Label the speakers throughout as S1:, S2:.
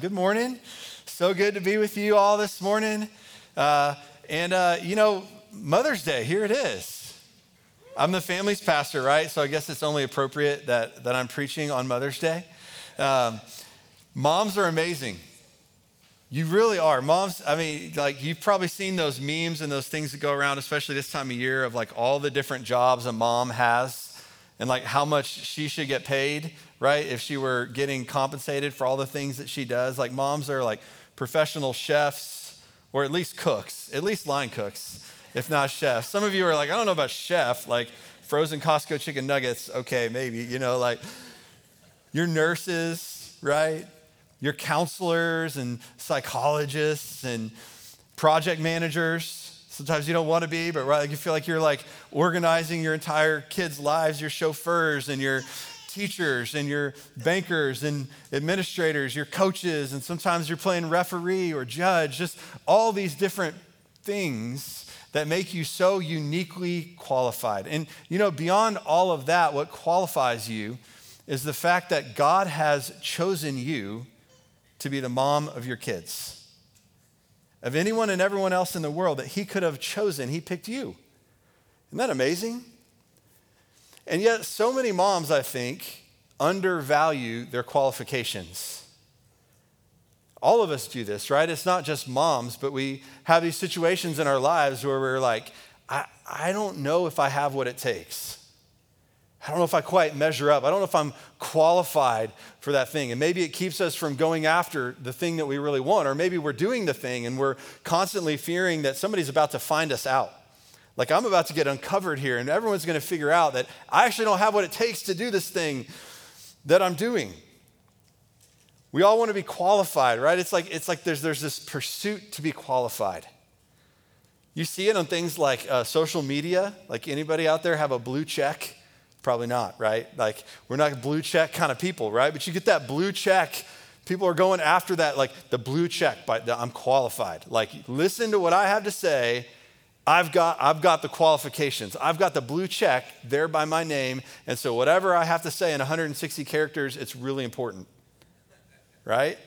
S1: Good morning. So good to be with you all this morning. Uh, and, uh, you know, Mother's Day, here it is. I'm the family's pastor, right? So I guess it's only appropriate that, that I'm preaching on Mother's Day. Um, moms are amazing. You really are. Moms, I mean, like you've probably seen those memes and those things that go around, especially this time of year, of like all the different jobs a mom has and like how much she should get paid right? If she were getting compensated for all the things that she does. Like moms are like professional chefs or at least cooks, at least line cooks, if not chefs. Some of you are like, I don't know about chef, like frozen Costco chicken nuggets. Okay, maybe, you know, like your nurses, right? Your counselors and psychologists and project managers. Sometimes you don't want to be, but right, you feel like you're like organizing your entire kids' lives, your chauffeurs and your teachers and your bankers and administrators, your coaches, and sometimes you're playing referee or judge, just all these different things that make you so uniquely qualified. And you know, beyond all of that, what qualifies you is the fact that God has chosen you to be the mom of your kids. Of anyone and everyone else in the world that He could have chosen, He picked you. Isn't that amazing? And yet, so many moms, I think, undervalue their qualifications. All of us do this, right? It's not just moms, but we have these situations in our lives where we're like, I, I don't know if I have what it takes. I don't know if I quite measure up. I don't know if I'm qualified for that thing. And maybe it keeps us from going after the thing that we really want. Or maybe we're doing the thing and we're constantly fearing that somebody's about to find us out. Like, I'm about to get uncovered here, and everyone's going to figure out that I actually don't have what it takes to do this thing that I'm doing. We all want to be qualified, right? It's like, it's like there's, there's this pursuit to be qualified. You see it on things like uh, social media. Like, anybody out there have a blue check? Probably not, right? Like, we're not blue check kind of people, right? But you get that blue check. People are going after that, like the blue check, but I'm qualified. Like, listen to what I have to say I've got, I've got the qualifications. I've got the blue check there by my name. And so, whatever I have to say in 160 characters, it's really important. Right?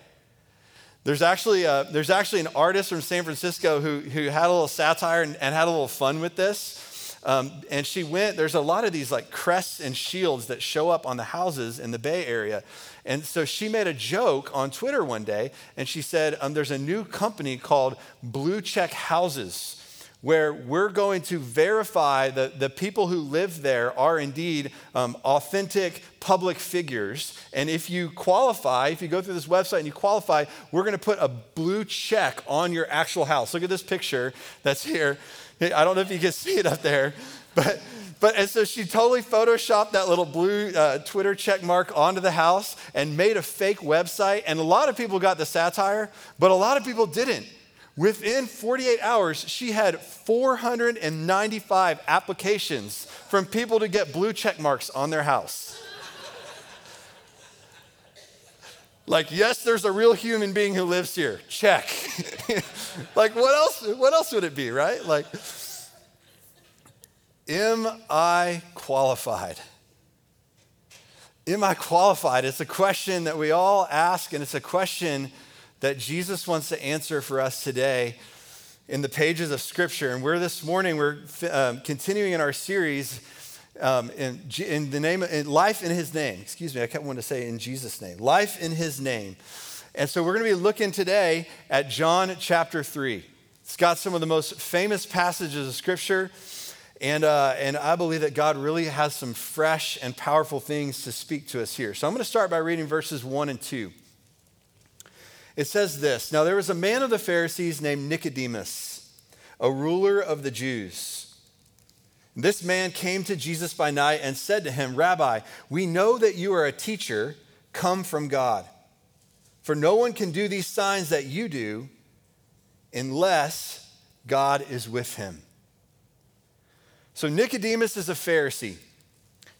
S1: There's actually, a, there's actually an artist from San Francisco who, who had a little satire and, and had a little fun with this. Um, and she went, there's a lot of these like crests and shields that show up on the houses in the Bay Area. And so she made a joke on Twitter one day and she said, um, There's a new company called Blue Check Houses where we're going to verify that the people who live there are indeed um, authentic public figures. And if you qualify, if you go through this website and you qualify, we're going to put a blue check on your actual house. Look at this picture that's here. I don't know if you can see it up there, but. But and so she totally photoshopped that little blue uh, Twitter check mark onto the house and made a fake website. And a lot of people got the satire, but a lot of people didn't. Within 48 hours, she had 495 applications from people to get blue check marks on their house. like, yes, there's a real human being who lives here. Check. like, what else? What else would it be, right? Like, am I qualified? Am I qualified? It's a question that we all ask, and it's a question that Jesus wants to answer for us today in the pages of Scripture. And we're this morning, we're um, continuing in our series um, in, in, the name, in life in His name. Excuse me, I kept wanting to say in Jesus' name. Life in His name. And so we're going to be looking today at John chapter 3. It's got some of the most famous passages of Scripture. And, uh, and I believe that God really has some fresh and powerful things to speak to us here. So I'm going to start by reading verses 1 and 2. It says this Now there was a man of the Pharisees named Nicodemus, a ruler of the Jews. This man came to Jesus by night and said to him, Rabbi, we know that you are a teacher come from God. For no one can do these signs that you do unless God is with him. So Nicodemus is a Pharisee.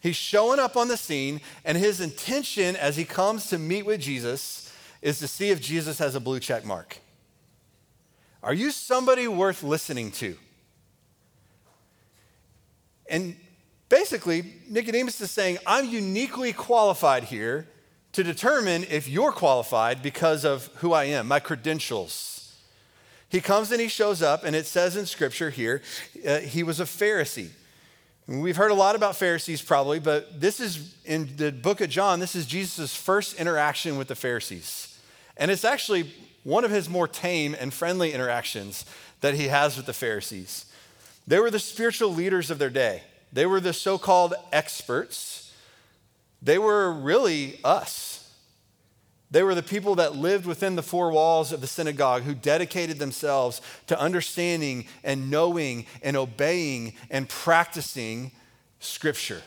S1: He's showing up on the scene, and his intention as he comes to meet with Jesus is to see if Jesus has a blue check mark. Are you somebody worth listening to? And basically, Nicodemus is saying, I'm uniquely qualified here to determine if you're qualified because of who I am, my credentials. He comes and he shows up, and it says in scripture here, uh, he was a Pharisee. We've heard a lot about Pharisees probably, but this is in the book of John, this is Jesus' first interaction with the Pharisees. And it's actually one of his more tame and friendly interactions that he has with the Pharisees. They were the spiritual leaders of their day, they were the so called experts they were really us. They were the people that lived within the four walls of the synagogue who dedicated themselves to understanding and knowing and obeying and practicing Scripture.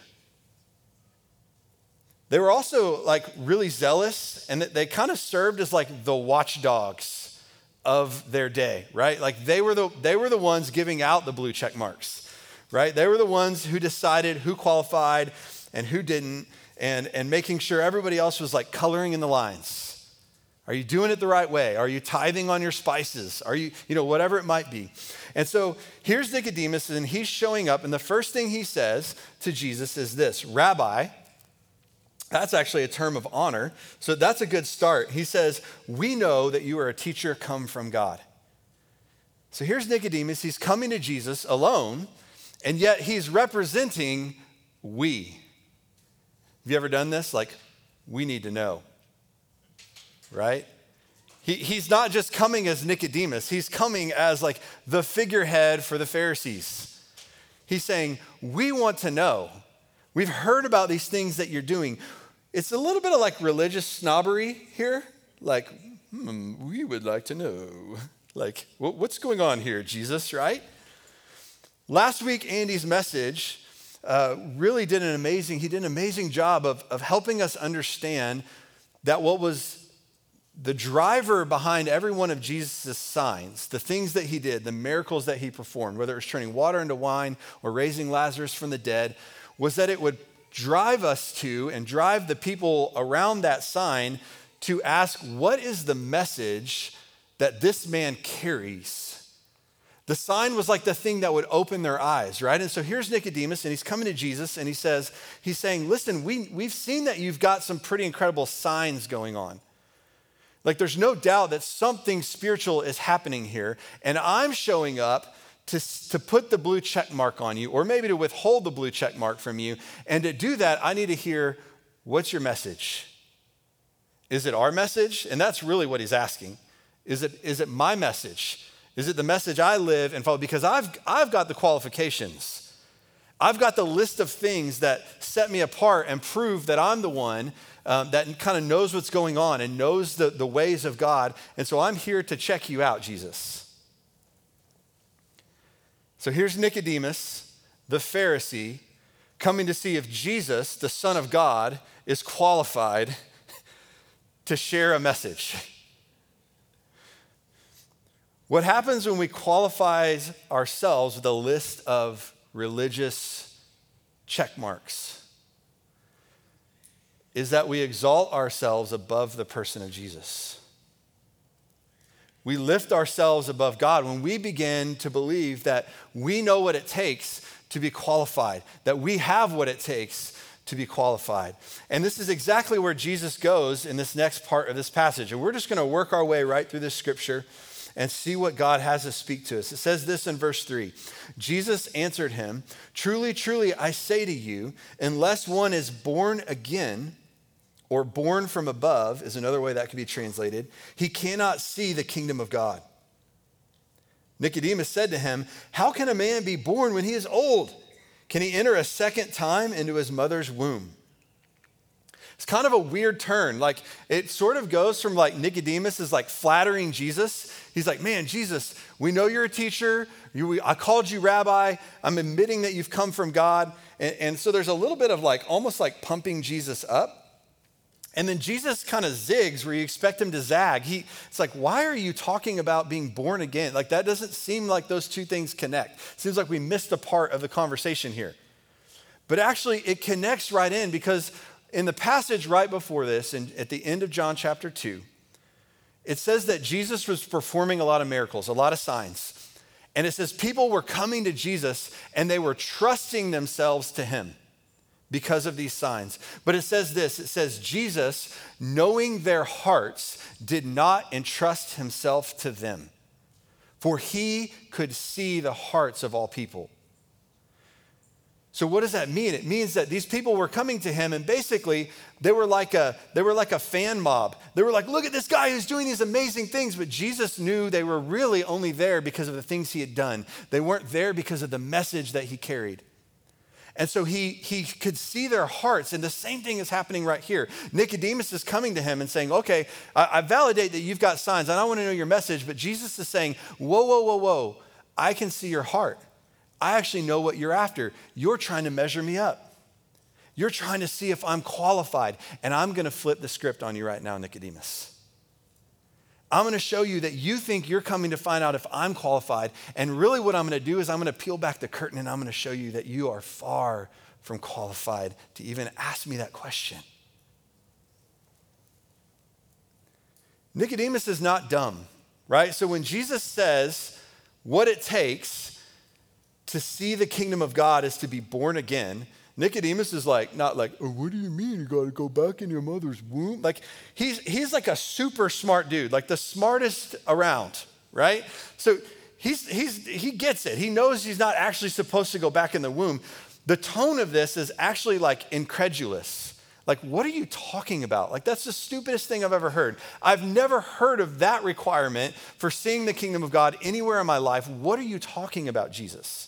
S1: They were also like really zealous and they kind of served as like the watchdogs of their day, right? Like they were the they were the ones giving out the blue check marks, right? They were the ones who decided who qualified and who didn't and, and making sure everybody else was like coloring in the lines. Are you doing it the right way? Are you tithing on your spices? Are you, you know, whatever it might be. And so here's Nicodemus, and he's showing up, and the first thing he says to Jesus is this Rabbi, that's actually a term of honor. So that's a good start. He says, We know that you are a teacher come from God. So here's Nicodemus. He's coming to Jesus alone, and yet he's representing we. Have you ever done this? Like, we need to know, right? He, he's not just coming as Nicodemus, he's coming as like the figurehead for the Pharisees. He's saying, We want to know. We've heard about these things that you're doing. It's a little bit of like religious snobbery here. Like, hmm, we would like to know. Like, what's going on here, Jesus, right? Last week, Andy's message uh, really did an amazing, he did an amazing job of, of helping us understand that what was the driver behind every one of Jesus' signs, the things that he did, the miracles that he performed, whether it was turning water into wine or raising Lazarus from the dead, was that it would drive us to and drive the people around that sign to ask, what is the message that this man carries? The sign was like the thing that would open their eyes, right? And so here's Nicodemus, and he's coming to Jesus, and he says, he's saying, listen, we, we've seen that you've got some pretty incredible signs going on. Like there's no doubt that something spiritual is happening here, and I'm showing up to, to put the blue check mark on you, or maybe to withhold the blue check mark from you. And to do that, I need to hear, what's your message? Is it our message? And that's really what he's asking. Is it, is it my message? Is it the message I live and follow? Because I've, I've got the qualifications. I've got the list of things that set me apart and prove that I'm the one um, that kind of knows what's going on and knows the, the ways of God. And so I'm here to check you out, Jesus. So here's Nicodemus, the Pharisee, coming to see if Jesus, the Son of God, is qualified to share a message. What happens when we qualify ourselves with a list of religious check marks is that we exalt ourselves above the person of Jesus. We lift ourselves above God when we begin to believe that we know what it takes to be qualified, that we have what it takes to be qualified. And this is exactly where Jesus goes in this next part of this passage. And we're just going to work our way right through this scripture and see what God has to speak to us. It says this in verse 3 Jesus answered him, Truly, truly, I say to you, unless one is born again, or born from above is another way that could be translated, he cannot see the kingdom of God. Nicodemus said to him, How can a man be born when he is old? Can he enter a second time into his mother's womb? It's kind of a weird turn. Like it sort of goes from like Nicodemus is like flattering Jesus. He's like, man, Jesus, we know you're a teacher. You, I called you rabbi. I'm admitting that you've come from God. And, and so there's a little bit of like almost like pumping Jesus up. And then Jesus kind of zigs where you expect him to zag. He, it's like, why are you talking about being born again? Like, that doesn't seem like those two things connect. Seems like we missed a part of the conversation here. But actually, it connects right in because in the passage right before this, and at the end of John chapter 2, it says that Jesus was performing a lot of miracles, a lot of signs. And it says people were coming to Jesus and they were trusting themselves to him. Because of these signs. But it says this it says, Jesus, knowing their hearts, did not entrust himself to them, for he could see the hearts of all people. So what does that mean? It means that these people were coming to him and basically they were like a they were like a fan mob. They were like, "Look at this guy who's doing these amazing things." But Jesus knew they were really only there because of the things he had done. They weren't there because of the message that he carried. And so he, he could see their hearts. And the same thing is happening right here. Nicodemus is coming to him and saying, Okay, I, I validate that you've got signs. I don't want to know your message. But Jesus is saying, Whoa, whoa, whoa, whoa. I can see your heart. I actually know what you're after. You're trying to measure me up. You're trying to see if I'm qualified. And I'm going to flip the script on you right now, Nicodemus. I'm going to show you that you think you're coming to find out if I'm qualified. And really, what I'm going to do is I'm going to peel back the curtain and I'm going to show you that you are far from qualified to even ask me that question. Nicodemus is not dumb, right? So when Jesus says what it takes to see the kingdom of God is to be born again, Nicodemus is like, not like, oh, what do you mean you got to go back in your mother's womb? Like, he's, he's like a super smart dude, like the smartest around, right? So he's, he's, he gets it. He knows he's not actually supposed to go back in the womb. The tone of this is actually like incredulous. Like, what are you talking about? Like, that's the stupidest thing I've ever heard. I've never heard of that requirement for seeing the kingdom of God anywhere in my life. What are you talking about, Jesus?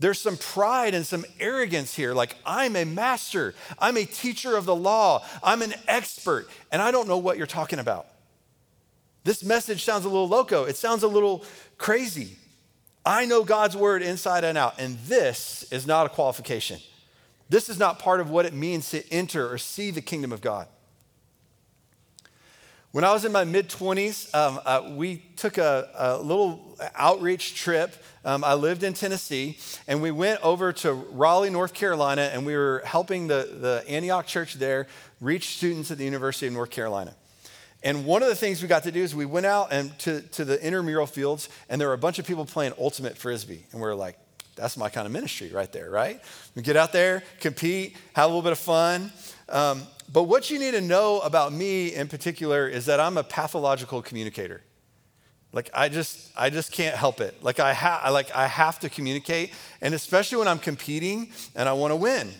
S1: There's some pride and some arrogance here. Like, I'm a master, I'm a teacher of the law, I'm an expert, and I don't know what you're talking about. This message sounds a little loco, it sounds a little crazy. I know God's word inside and out, and this is not a qualification. This is not part of what it means to enter or see the kingdom of God. When I was in my mid 20s, um, uh, we took a, a little outreach trip um, I lived in Tennessee, and we went over to Raleigh, North Carolina, and we were helping the, the Antioch church there reach students at the University of North Carolina. And one of the things we got to do is we went out and to, to the intramural fields, and there were a bunch of people playing ultimate frisbee. And we are like, that's my kind of ministry right there, right? We get out there, compete, have a little bit of fun. Um, but what you need to know about me in particular is that I'm a pathological communicator. Like I just I just can't help it. Like I have like I have to communicate and especially when I'm competing and I want to win.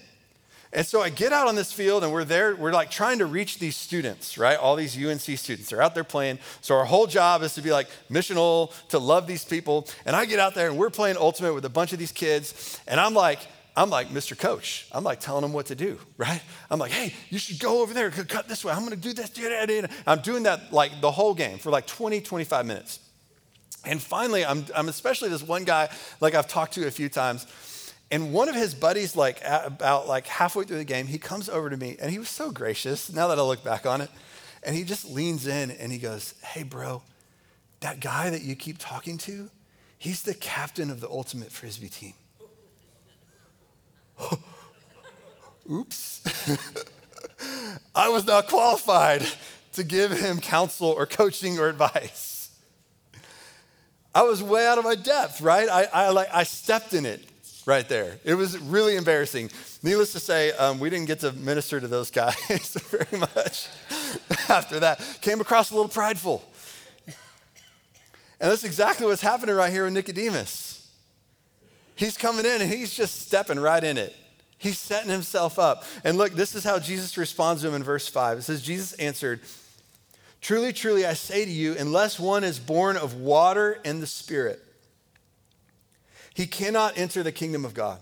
S1: And so I get out on this field and we're there, we're like trying to reach these students, right? All these UNC students. They're out there playing. So our whole job is to be like missional, to love these people. And I get out there and we're playing ultimate with a bunch of these kids. And I'm like, I'm like Mr. Coach. I'm like telling them what to do, right? I'm like, hey, you should go over there, cut this way. I'm gonna do this. I'm doing that like the whole game for like 20, 25 minutes. And finally, I'm, I'm especially this one guy, like I've talked to a few times, and one of his buddies, like about like halfway through the game, he comes over to me, and he was so gracious. Now that I look back on it, and he just leans in and he goes, "Hey, bro, that guy that you keep talking to, he's the captain of the ultimate frisbee team." Oops. I was not qualified to give him counsel or coaching or advice. I was way out of my depth, right? I, I, like, I stepped in it right there. It was really embarrassing. Needless to say, um, we didn't get to minister to those guys very much after that. Came across a little prideful. And that's exactly what's happening right here with Nicodemus. He's coming in and he's just stepping right in it. He's setting himself up. And look, this is how Jesus responds to him in verse 5. It says, Jesus answered, Truly, truly, I say to you, unless one is born of water and the Spirit, he cannot enter the kingdom of God.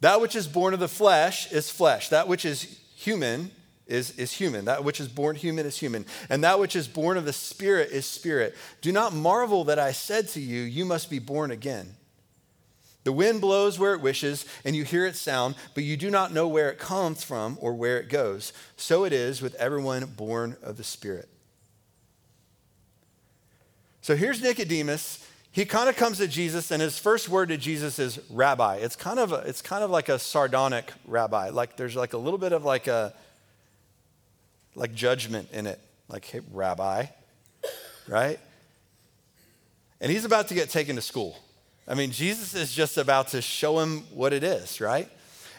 S1: That which is born of the flesh is flesh. That which is human is, is human. That which is born human is human. And that which is born of the Spirit is spirit. Do not marvel that I said to you, You must be born again. The wind blows where it wishes, and you hear its sound, but you do not know where it comes from or where it goes. So it is with everyone born of the Spirit. So here's Nicodemus. He kind of comes to Jesus, and his first word to Jesus is rabbi. It's kind of, a, it's kind of like a sardonic rabbi. Like there's like a little bit of like a like judgment in it. Like, hey, rabbi, right? And he's about to get taken to school. I mean, Jesus is just about to show him what it is, right?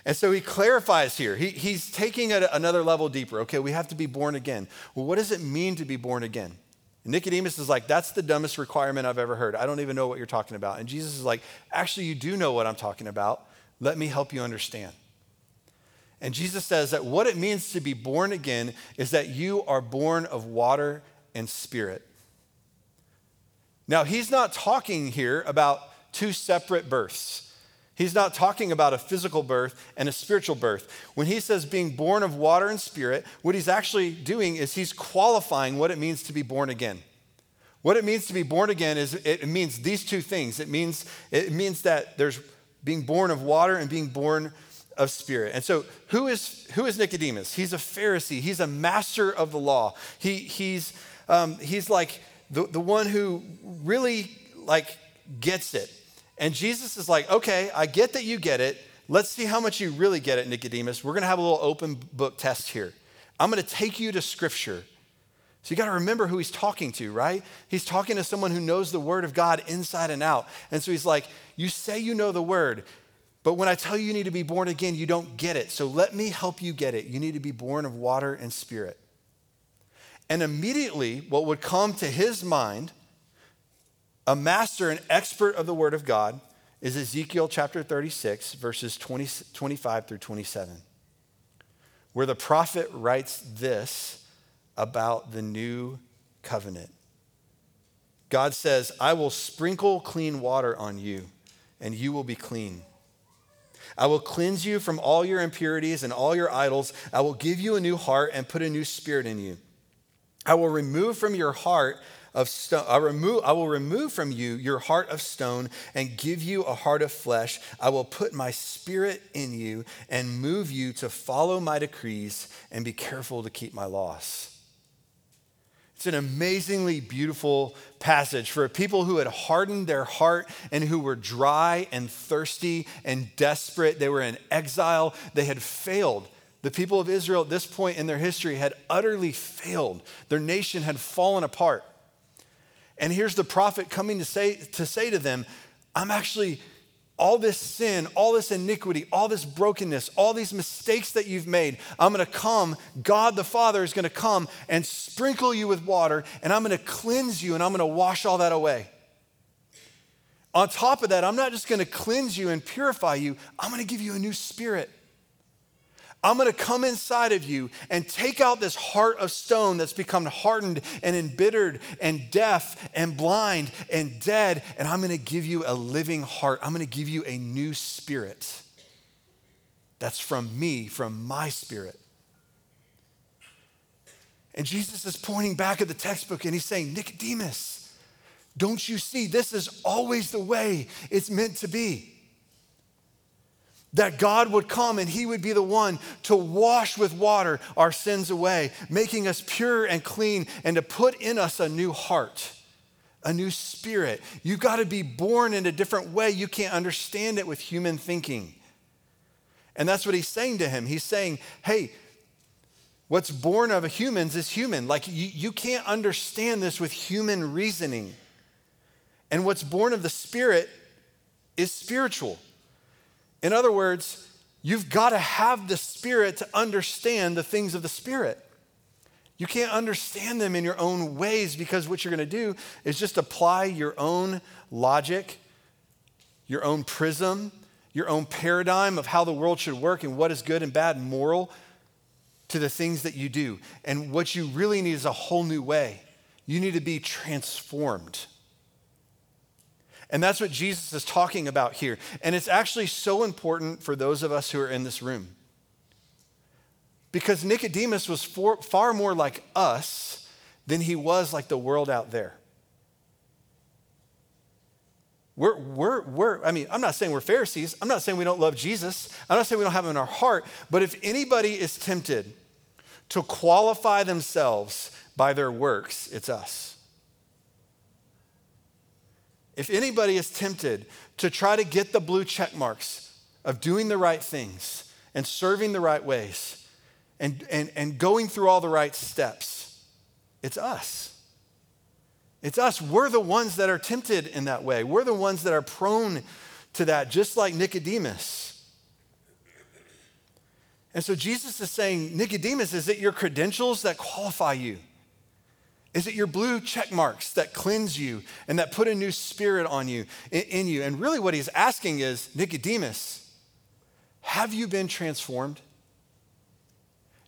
S1: And so he clarifies here. He, he's taking it another level deeper. Okay, we have to be born again. Well, what does it mean to be born again? Nicodemus is like, that's the dumbest requirement I've ever heard. I don't even know what you're talking about. And Jesus is like, actually, you do know what I'm talking about. Let me help you understand. And Jesus says that what it means to be born again is that you are born of water and spirit. Now, he's not talking here about two separate births. He's not talking about a physical birth and a spiritual birth. When he says being born of water and spirit, what he's actually doing is he's qualifying what it means to be born again. What it means to be born again is it means these two things. It means, it means that there's being born of water and being born of spirit. And so who is, who is Nicodemus? He's a Pharisee. He's a master of the law. He, he's, um, he's like the, the one who really like gets it. And Jesus is like, okay, I get that you get it. Let's see how much you really get it, Nicodemus. We're going to have a little open book test here. I'm going to take you to scripture. So you got to remember who he's talking to, right? He's talking to someone who knows the word of God inside and out. And so he's like, You say you know the word, but when I tell you you need to be born again, you don't get it. So let me help you get it. You need to be born of water and spirit. And immediately, what would come to his mind a master and expert of the Word of God is Ezekiel chapter 36, verses 20, 25 through 27, where the prophet writes this about the new covenant. God says, I will sprinkle clean water on you, and you will be clean. I will cleanse you from all your impurities and all your idols. I will give you a new heart and put a new spirit in you. I will remove from your heart of stone. I, remove, I will remove from you your heart of stone and give you a heart of flesh. I will put my spirit in you and move you to follow my decrees and be careful to keep my laws. It's an amazingly beautiful passage for people who had hardened their heart and who were dry and thirsty and desperate. They were in exile, they had failed. The people of Israel at this point in their history had utterly failed. Their nation had fallen apart. And here's the prophet coming to say to, say to them, I'm actually all this sin, all this iniquity, all this brokenness, all these mistakes that you've made, I'm gonna come, God the Father is gonna come and sprinkle you with water, and I'm gonna cleanse you, and I'm gonna wash all that away. On top of that, I'm not just gonna cleanse you and purify you, I'm gonna give you a new spirit. I'm going to come inside of you and take out this heart of stone that's become hardened and embittered and deaf and blind and dead, and I'm going to give you a living heart. I'm going to give you a new spirit that's from me, from my spirit. And Jesus is pointing back at the textbook and he's saying, Nicodemus, don't you see? This is always the way it's meant to be that God would come and He would be the one to wash with water our sins away, making us pure and clean, and to put in us a new heart, a new spirit. You've got to be born in a different way. You can't understand it with human thinking. And that's what He's saying to him. He's saying, hey, what's born of humans is human. Like you, you can't understand this with human reasoning. And what's born of the Spirit is spiritual. In other words, you've got to have the Spirit to understand the things of the Spirit. You can't understand them in your own ways because what you're going to do is just apply your own logic, your own prism, your own paradigm of how the world should work and what is good and bad and moral to the things that you do. And what you really need is a whole new way. You need to be transformed. And that's what Jesus is talking about here. And it's actually so important for those of us who are in this room. Because Nicodemus was for, far more like us than he was like the world out there. We're, we're, we're, I mean, I'm not saying we're Pharisees. I'm not saying we don't love Jesus. I'm not saying we don't have him in our heart. But if anybody is tempted to qualify themselves by their works, it's us. If anybody is tempted to try to get the blue check marks of doing the right things and serving the right ways and, and, and going through all the right steps, it's us. It's us. We're the ones that are tempted in that way. We're the ones that are prone to that, just like Nicodemus. And so Jesus is saying, Nicodemus, is it your credentials that qualify you? Is it your blue check marks that cleanse you and that put a new spirit on you, in, you? And really, what he's asking is, Nicodemus, have you been transformed?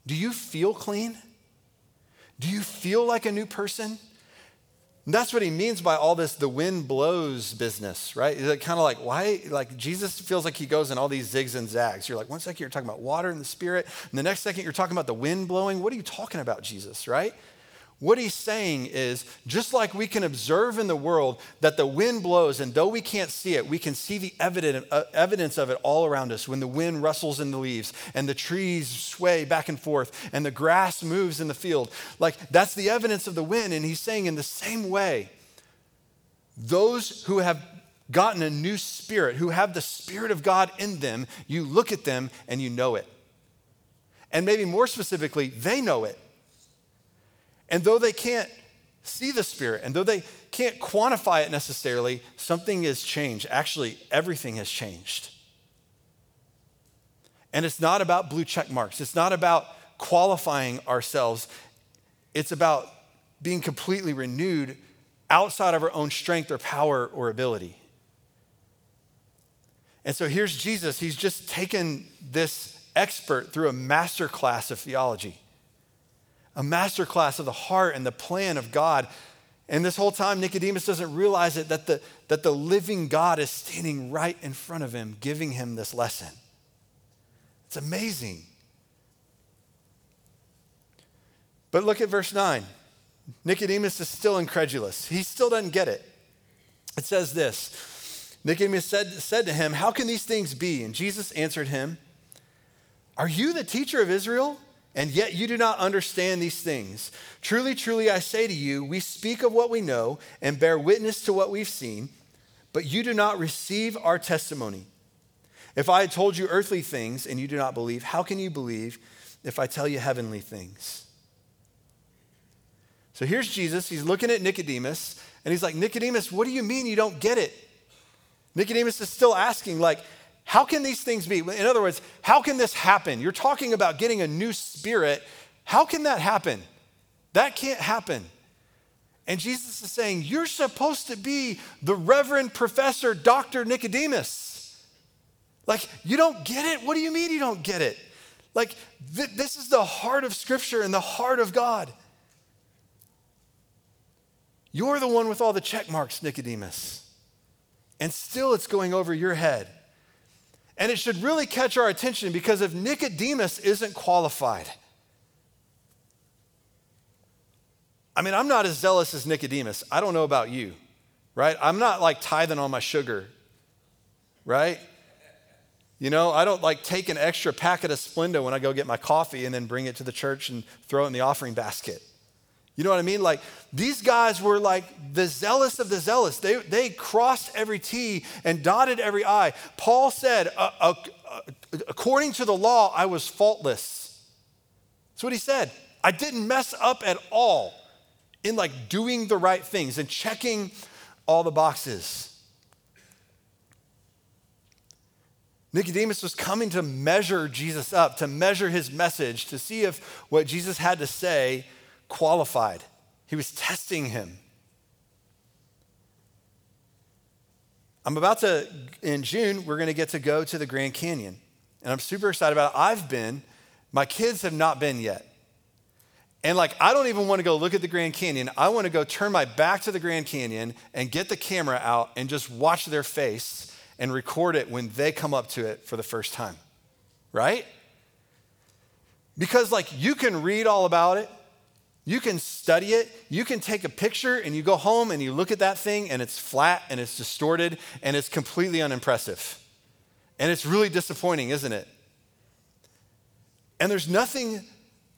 S1: Do you feel clean? Do you feel like a new person? And that's what he means by all this the wind blows business, right? Is it kind of like, why? Like Jesus feels like he goes in all these zigs and zags. You're like, one second you're talking about water and the spirit, and the next second you're talking about the wind blowing. What are you talking about, Jesus, right? What he's saying is just like we can observe in the world that the wind blows, and though we can't see it, we can see the uh, evidence of it all around us when the wind rustles in the leaves and the trees sway back and forth and the grass moves in the field. Like that's the evidence of the wind. And he's saying, in the same way, those who have gotten a new spirit, who have the Spirit of God in them, you look at them and you know it. And maybe more specifically, they know it. And though they can't see the Spirit, and though they can't quantify it necessarily, something has changed. Actually, everything has changed. And it's not about blue check marks, it's not about qualifying ourselves, it's about being completely renewed outside of our own strength or power or ability. And so here's Jesus. He's just taken this expert through a master class of theology a masterclass of the heart and the plan of God. And this whole time, Nicodemus doesn't realize it that the, that the living God is standing right in front of him, giving him this lesson. It's amazing. But look at verse 9. Nicodemus is still incredulous. He still doesn't get it. It says this Nicodemus said, said to him, How can these things be? And Jesus answered him, Are you the teacher of Israel? And yet you do not understand these things. Truly, truly, I say to you, we speak of what we know and bear witness to what we've seen, but you do not receive our testimony. If I had told you earthly things and you do not believe, how can you believe if I tell you heavenly things? So here's Jesus. He's looking at Nicodemus, and he's like, Nicodemus, what do you mean you don't get it? Nicodemus is still asking, like, how can these things be? In other words, how can this happen? You're talking about getting a new spirit. How can that happen? That can't happen. And Jesus is saying, You're supposed to be the Reverend Professor Dr. Nicodemus. Like, you don't get it? What do you mean you don't get it? Like, th- this is the heart of Scripture and the heart of God. You're the one with all the check marks, Nicodemus. And still it's going over your head. And it should really catch our attention because if Nicodemus isn't qualified, I mean, I'm not as zealous as Nicodemus. I don't know about you, right? I'm not like tithing on my sugar, right? You know, I don't like take an extra packet of Splenda when I go get my coffee and then bring it to the church and throw it in the offering basket. You know what I mean? Like these guys were like the zealous of the zealous. They, they crossed every T and dotted every I. Paul said, according to the law, I was faultless. That's what he said. I didn't mess up at all in like doing the right things and checking all the boxes. Nicodemus was coming to measure Jesus up, to measure his message, to see if what Jesus had to say qualified. He was testing him. I'm about to, in June, we're going to get to go to the Grand Canyon. And I'm super excited about it. I've been, my kids have not been yet. And like, I don't even want to go look at the Grand Canyon. I want to go turn my back to the Grand Canyon and get the camera out and just watch their face and record it when they come up to it for the first time. Right? Because like, you can read all about it. You can study it. You can take a picture and you go home and you look at that thing and it's flat and it's distorted and it's completely unimpressive. And it's really disappointing, isn't it? And there's nothing,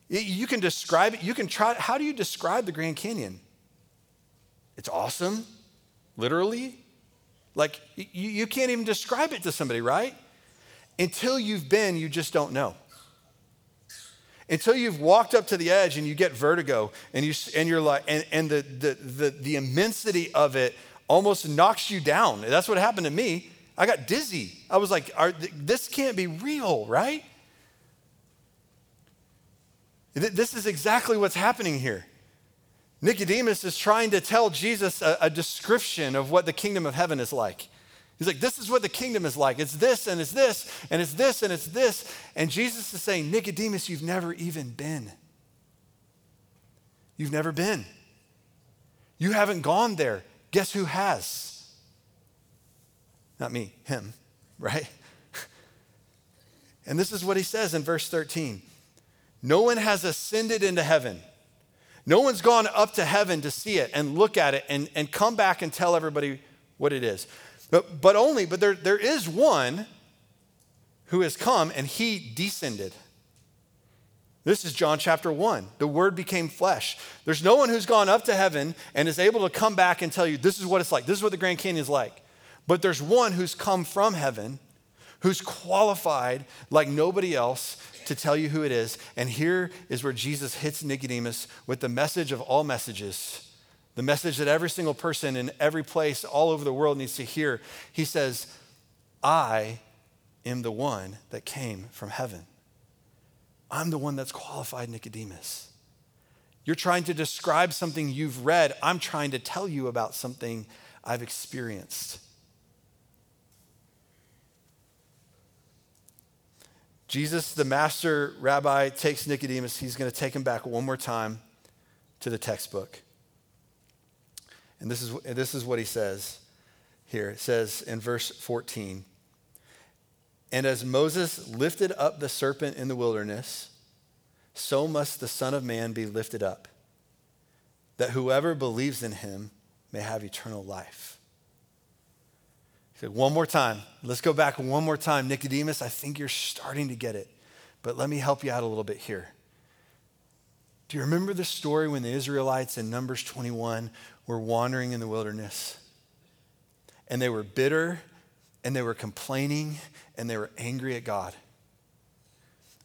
S1: you can describe it. You can try, how do you describe the Grand Canyon? It's awesome, literally. Like, you, you can't even describe it to somebody, right? Until you've been, you just don't know until you've walked up to the edge and you get vertigo and, you, and you're like, and, and the, the, the, the immensity of it almost knocks you down. That's what happened to me. I got dizzy. I was like, this can't be real, right? This is exactly what's happening here. Nicodemus is trying to tell Jesus a, a, description of what the kingdom of heaven is like. He's like, This is what the kingdom is like. It's this, and it's this, and it's this, and it's this. And Jesus is saying, Nicodemus, you've never even been. You've never been. You haven't gone there. Guess who has? Not me, him, right? And this is what he says in verse 13 No one has ascended into heaven. No one's gone up to heaven to see it and look at it and, and come back and tell everybody what it is. But, but only, but there, there is one who has come and he descended. This is John chapter 1. The word became flesh. There's no one who's gone up to heaven and is able to come back and tell you this is what it's like. This is what the Grand Canyon is like. But there's one who's come from heaven who's qualified like nobody else to tell you who it is. And here is where Jesus hits Nicodemus with the message of all messages, the message that every single person in every place all over the world needs to hear. He says, I am the one that came from heaven. I'm the one that's qualified, Nicodemus. You're trying to describe something you've read. I'm trying to tell you about something I've experienced. Jesus, the master rabbi, takes Nicodemus. He's going to take him back one more time to the textbook. And this is, this is what he says here. It says in verse 14 And as Moses lifted up the serpent in the wilderness, so must the Son of Man be lifted up, that whoever believes in him may have eternal life. He said, one more time. Let's go back one more time. Nicodemus, I think you're starting to get it, but let me help you out a little bit here. Do you remember the story when the Israelites in Numbers 21 were wandering in the wilderness? And they were bitter and they were complaining and they were angry at God.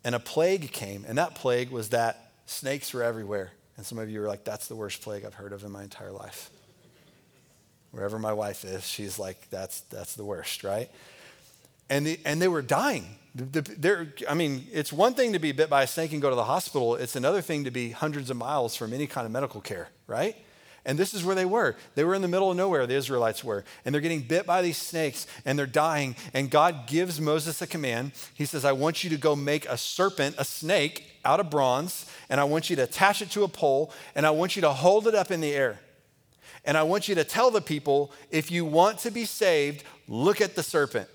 S1: And a plague came, and that plague was that snakes were everywhere. And some of you are like, that's the worst plague I've heard of in my entire life. Wherever my wife is, she's like, that's, that's the worst, right? And, the, and they were dying. They're, I mean, it's one thing to be bit by a snake and go to the hospital, it's another thing to be hundreds of miles from any kind of medical care, right? And this is where they were. They were in the middle of nowhere, the Israelites were. And they're getting bit by these snakes and they're dying. And God gives Moses a command. He says, I want you to go make a serpent, a snake, out of bronze, and I want you to attach it to a pole, and I want you to hold it up in the air. And I want you to tell the people if you want to be saved, look at the serpent.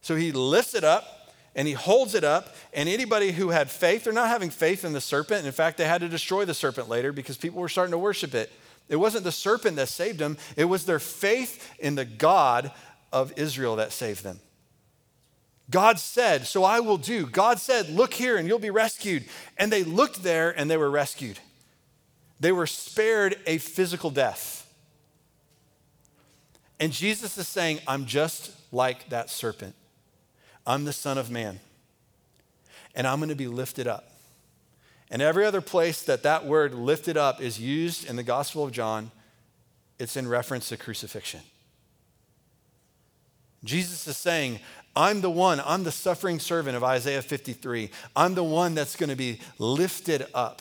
S1: So he lifts it up and he holds it up. And anybody who had faith, they're not having faith in the serpent. In fact, they had to destroy the serpent later because people were starting to worship it. It wasn't the serpent that saved them, it was their faith in the God of Israel that saved them. God said, So I will do. God said, Look here and you'll be rescued. And they looked there and they were rescued. They were spared a physical death. And Jesus is saying, I'm just like that serpent. I'm the Son of Man. And I'm going to be lifted up. And every other place that that word lifted up is used in the Gospel of John, it's in reference to crucifixion. Jesus is saying, I'm the one, I'm the suffering servant of Isaiah 53. I'm the one that's going to be lifted up.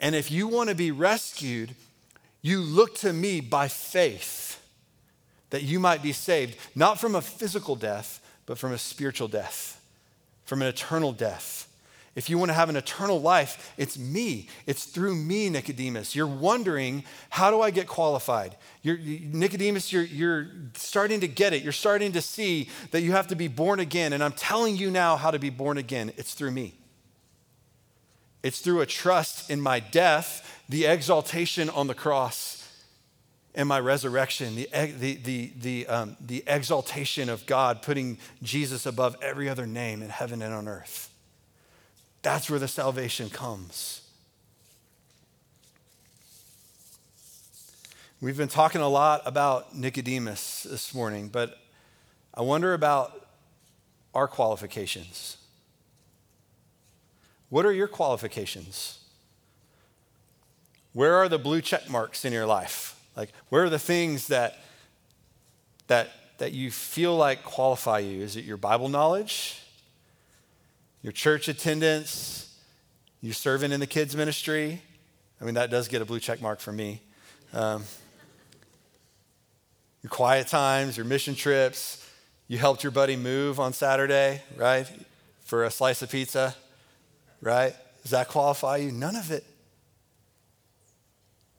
S1: And if you want to be rescued, you look to me by faith that you might be saved, not from a physical death, but from a spiritual death, from an eternal death. If you want to have an eternal life, it's me. It's through me, Nicodemus. You're wondering, how do I get qualified? You're, Nicodemus, you're, you're starting to get it. You're starting to see that you have to be born again. And I'm telling you now how to be born again. It's through me. It's through a trust in my death, the exaltation on the cross, and my resurrection, the, the, the, the, um, the exaltation of God, putting Jesus above every other name in heaven and on earth. That's where the salvation comes. We've been talking a lot about Nicodemus this morning, but I wonder about our qualifications. What are your qualifications? Where are the blue check marks in your life? Like, where are the things that, that, that you feel like qualify you? Is it your Bible knowledge? Your church attendance? you serving in the kids' ministry. I mean, that does get a blue check mark for me. Um, your quiet times, your mission trips. You helped your buddy move on Saturday, right? For a slice of pizza, right? Does that qualify you? None of it.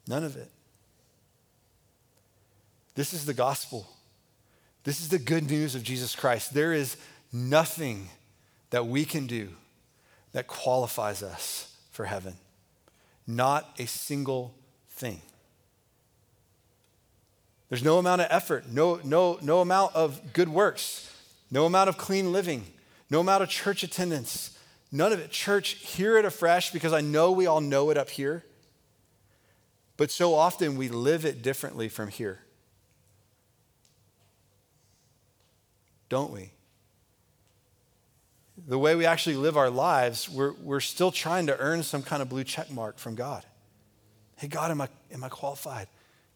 S1: None of it. This is the gospel. This is the good news of Jesus Christ. There is nothing that we can do that qualifies us for heaven. Not a single thing. There's no amount of effort, no, no, no amount of good works, no amount of clean living, no amount of church attendance. None of it. Church, hear it afresh because I know we all know it up here. But so often we live it differently from here. Don't we? The way we actually live our lives, we're, we're still trying to earn some kind of blue check mark from God. Hey, God, am I, am I qualified?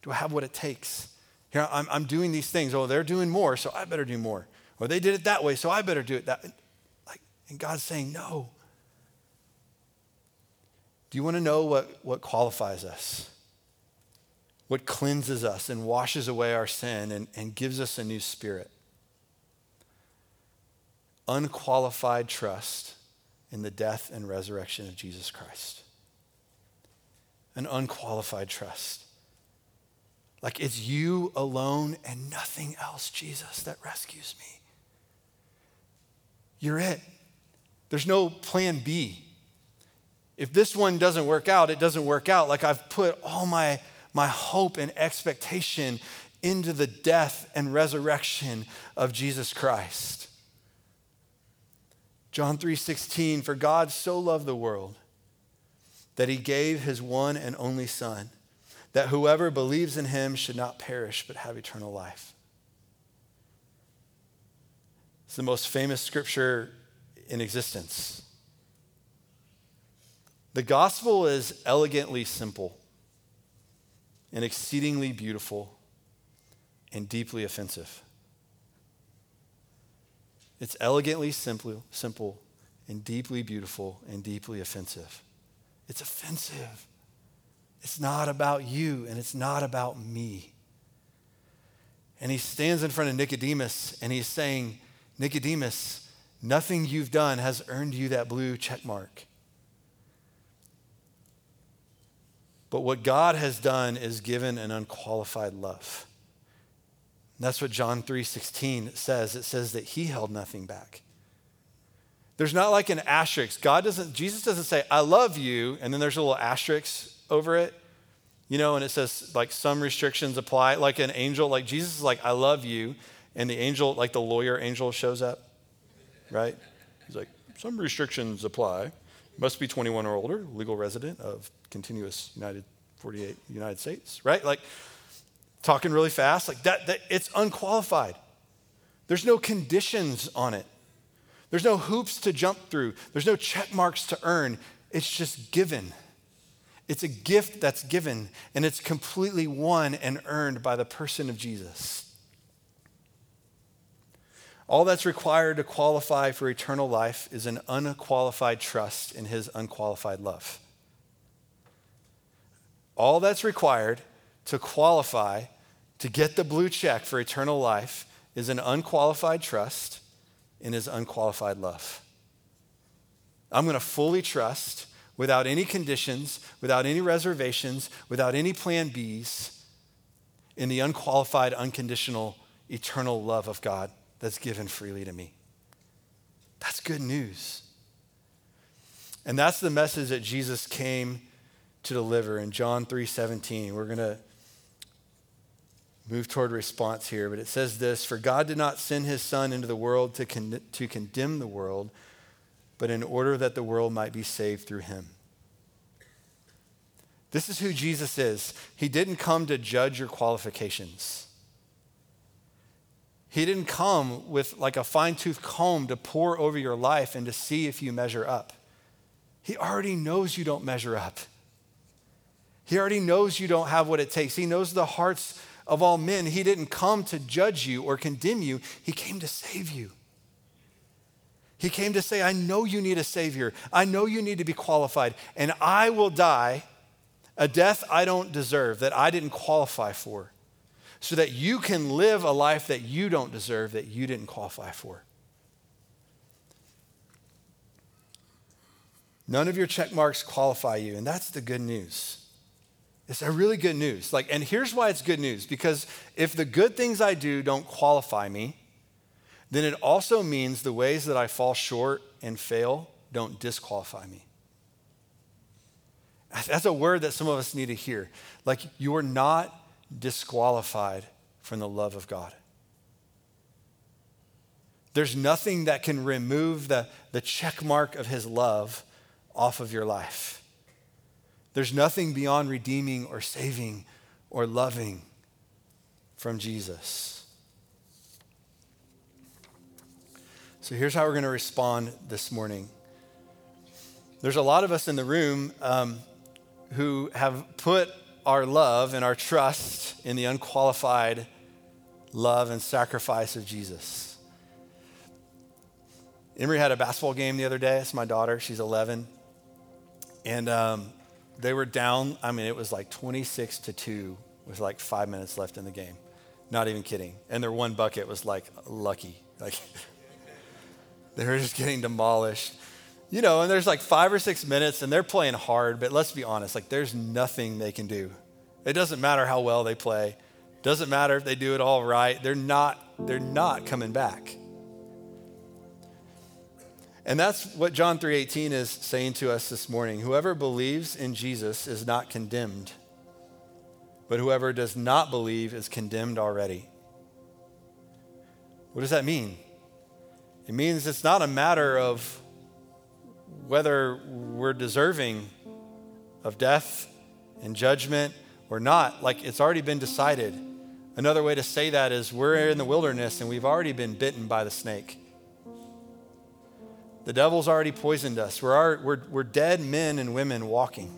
S1: Do I have what it takes? Here, I'm, I'm doing these things. Oh, they're doing more, so I better do more. Or they did it that way, so I better do it that like, And God's saying, no. Do you want to know what, what qualifies us? What cleanses us and washes away our sin and, and gives us a new spirit? Unqualified trust in the death and resurrection of Jesus Christ. An unqualified trust. Like it's you alone and nothing else, Jesus, that rescues me. You're it. There's no plan B. If this one doesn't work out, it doesn't work out. Like I've put all my, my hope and expectation into the death and resurrection of Jesus Christ. John 3:16 for God so loved the world that he gave his one and only son that whoever believes in him should not perish but have eternal life. It's the most famous scripture in existence. The gospel is elegantly simple and exceedingly beautiful and deeply offensive. It's elegantly simple, simple and deeply beautiful and deeply offensive. It's offensive. It's not about you and it's not about me. And he stands in front of Nicodemus and he's saying, Nicodemus, nothing you've done has earned you that blue check mark. But what God has done is given an unqualified love. That's what John 3:16 says. It says that he held nothing back. There's not like an asterisk. God doesn't Jesus doesn't say I love you and then there's a little asterisk over it. You know, and it says like some restrictions apply like an angel like Jesus is like I love you and the angel like the lawyer angel shows up. Right? He's like some restrictions apply. Must be 21 or older, legal resident of continuous United 48 United States, right? Like talking really fast, like that, that it's unqualified. There's no conditions on it. There's no hoops to jump through. There's no check marks to earn. It's just given. It's a gift that's given, and it's completely won and earned by the person of Jesus. All that's required to qualify for eternal life is an unqualified trust in his unqualified love. All that's required to qualify to get the blue check for eternal life is an unqualified trust in his unqualified love. I'm going to fully trust without any conditions, without any reservations, without any plan Bs in the unqualified, unconditional, eternal love of God that's given freely to me. That's good news. And that's the message that Jesus came to deliver in John 3:17. We're going to move toward response here, but it says this, "For God did not send his son into the world to con- to condemn the world, but in order that the world might be saved through him." This is who Jesus is. He didn't come to judge your qualifications. He didn't come with like a fine tooth comb to pour over your life and to see if you measure up. He already knows you don't measure up. He already knows you don't have what it takes. He knows the hearts of all men. He didn't come to judge you or condemn you, He came to save you. He came to say, I know you need a Savior. I know you need to be qualified, and I will die a death I don't deserve, that I didn't qualify for, so that you can live a life that you don't deserve, that you didn't qualify for. None of your check marks qualify you, and that's the good news. It's a really good news. Like, and here's why it's good news because if the good things I do don't qualify me, then it also means the ways that I fall short and fail don't disqualify me. That's a word that some of us need to hear. Like, you are not disqualified from the love of God. There's nothing that can remove the, the check mark of his love off of your life. There's nothing beyond redeeming or saving or loving from Jesus. So here's how we're going to respond this morning. There's a lot of us in the room um, who have put our love and our trust in the unqualified love and sacrifice of Jesus. Emery had a basketball game the other day. It's my daughter. She's 11. And um, they were down, I mean, it was like 26 to 2 with like five minutes left in the game. Not even kidding. And their one bucket was like lucky. Like they were just getting demolished. You know, and there's like five or six minutes and they're playing hard, but let's be honest, like there's nothing they can do. It doesn't matter how well they play. Doesn't matter if they do it all right. They're not, they're not coming back. And that's what John 3:18 is saying to us this morning. Whoever believes in Jesus is not condemned, but whoever does not believe is condemned already. What does that mean? It means it's not a matter of whether we're deserving of death and judgment or not. Like it's already been decided. Another way to say that is we're in the wilderness and we've already been bitten by the snake. The devil's already poisoned us. We're, our, we're, we're dead men and women walking.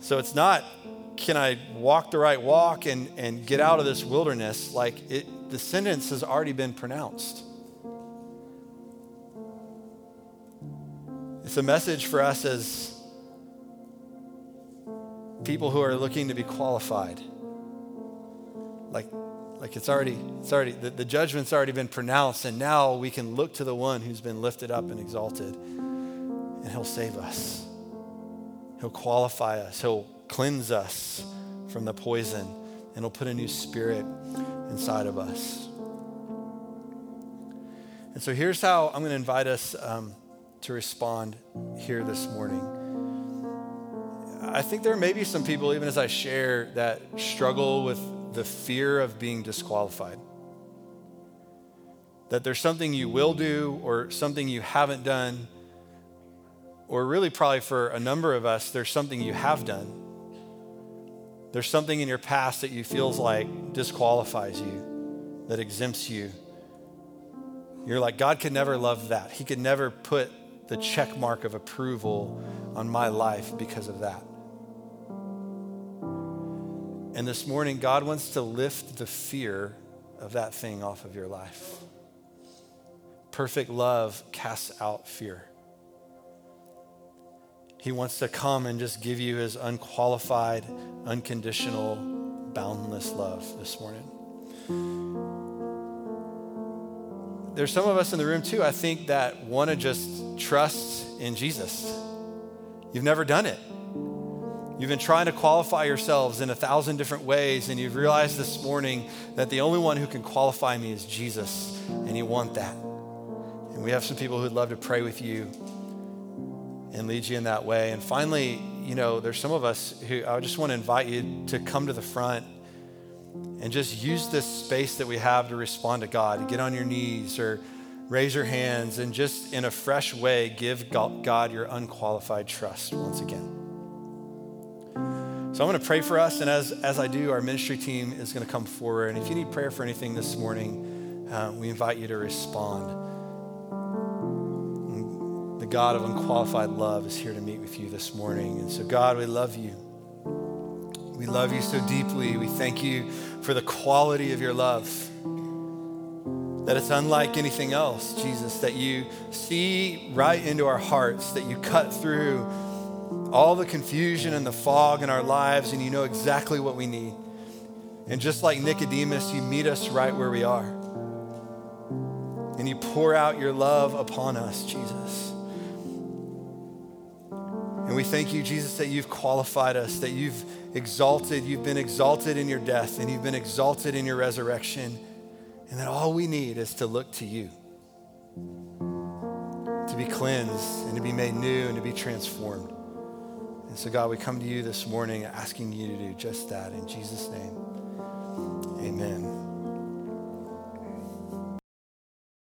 S1: So it's not, can I walk the right walk and, and get out of this wilderness? Like it, the sentence has already been pronounced. It's a message for us as people who are looking to be qualified. Like like it's already, it's already, the, the judgment's already been pronounced, and now we can look to the one who's been lifted up and exalted, and he'll save us. He'll qualify us, he'll cleanse us from the poison, and he'll put a new spirit inside of us. And so here's how I'm going to invite us um, to respond here this morning. I think there may be some people, even as I share, that struggle with the fear of being disqualified. That there's something you will do or something you haven't done, or really, probably for a number of us, there's something you have done. There's something in your past that you feels like disqualifies you, that exempts you. You're like, God could never love that. He could never put the check mark of approval on my life because of that. And this morning, God wants to lift the fear of that thing off of your life. Perfect love casts out fear. He wants to come and just give you his unqualified, unconditional, boundless love this morning. There's some of us in the room too, I think, that want to just trust in Jesus. You've never done it. You've been trying to qualify yourselves in a thousand different ways, and you've realized this morning that the only one who can qualify me is Jesus, and you want that. And we have some people who'd love to pray with you and lead you in that way. And finally, you know, there's some of us who I just want to invite you to come to the front and just use this space that we have to respond to God. Get on your knees or raise your hands and just in a fresh way give God your unqualified trust once again. So I'm going to pray for us, and as, as I do, our ministry team is going to come forward. And if you need prayer for anything this morning, uh, we invite you to respond. The God of unqualified love is here to meet with you this morning. And so, God, we love you. We love you so deeply. We thank you for the quality of your love, that it's unlike anything else, Jesus, that you see right into our hearts, that you cut through all the confusion and the fog in our lives, and you know exactly what we need. And just like Nicodemus, you meet us right where we are. And you pour out your love upon us, Jesus. And we thank you, Jesus, that you've qualified us, that you've exalted, you've been exalted in your death, and you've been exalted in your resurrection, and that all we need is to look to you, to be cleansed, and to be made new, and to be transformed. And so, God, we come to you this morning asking you to do just that in Jesus' name. Amen.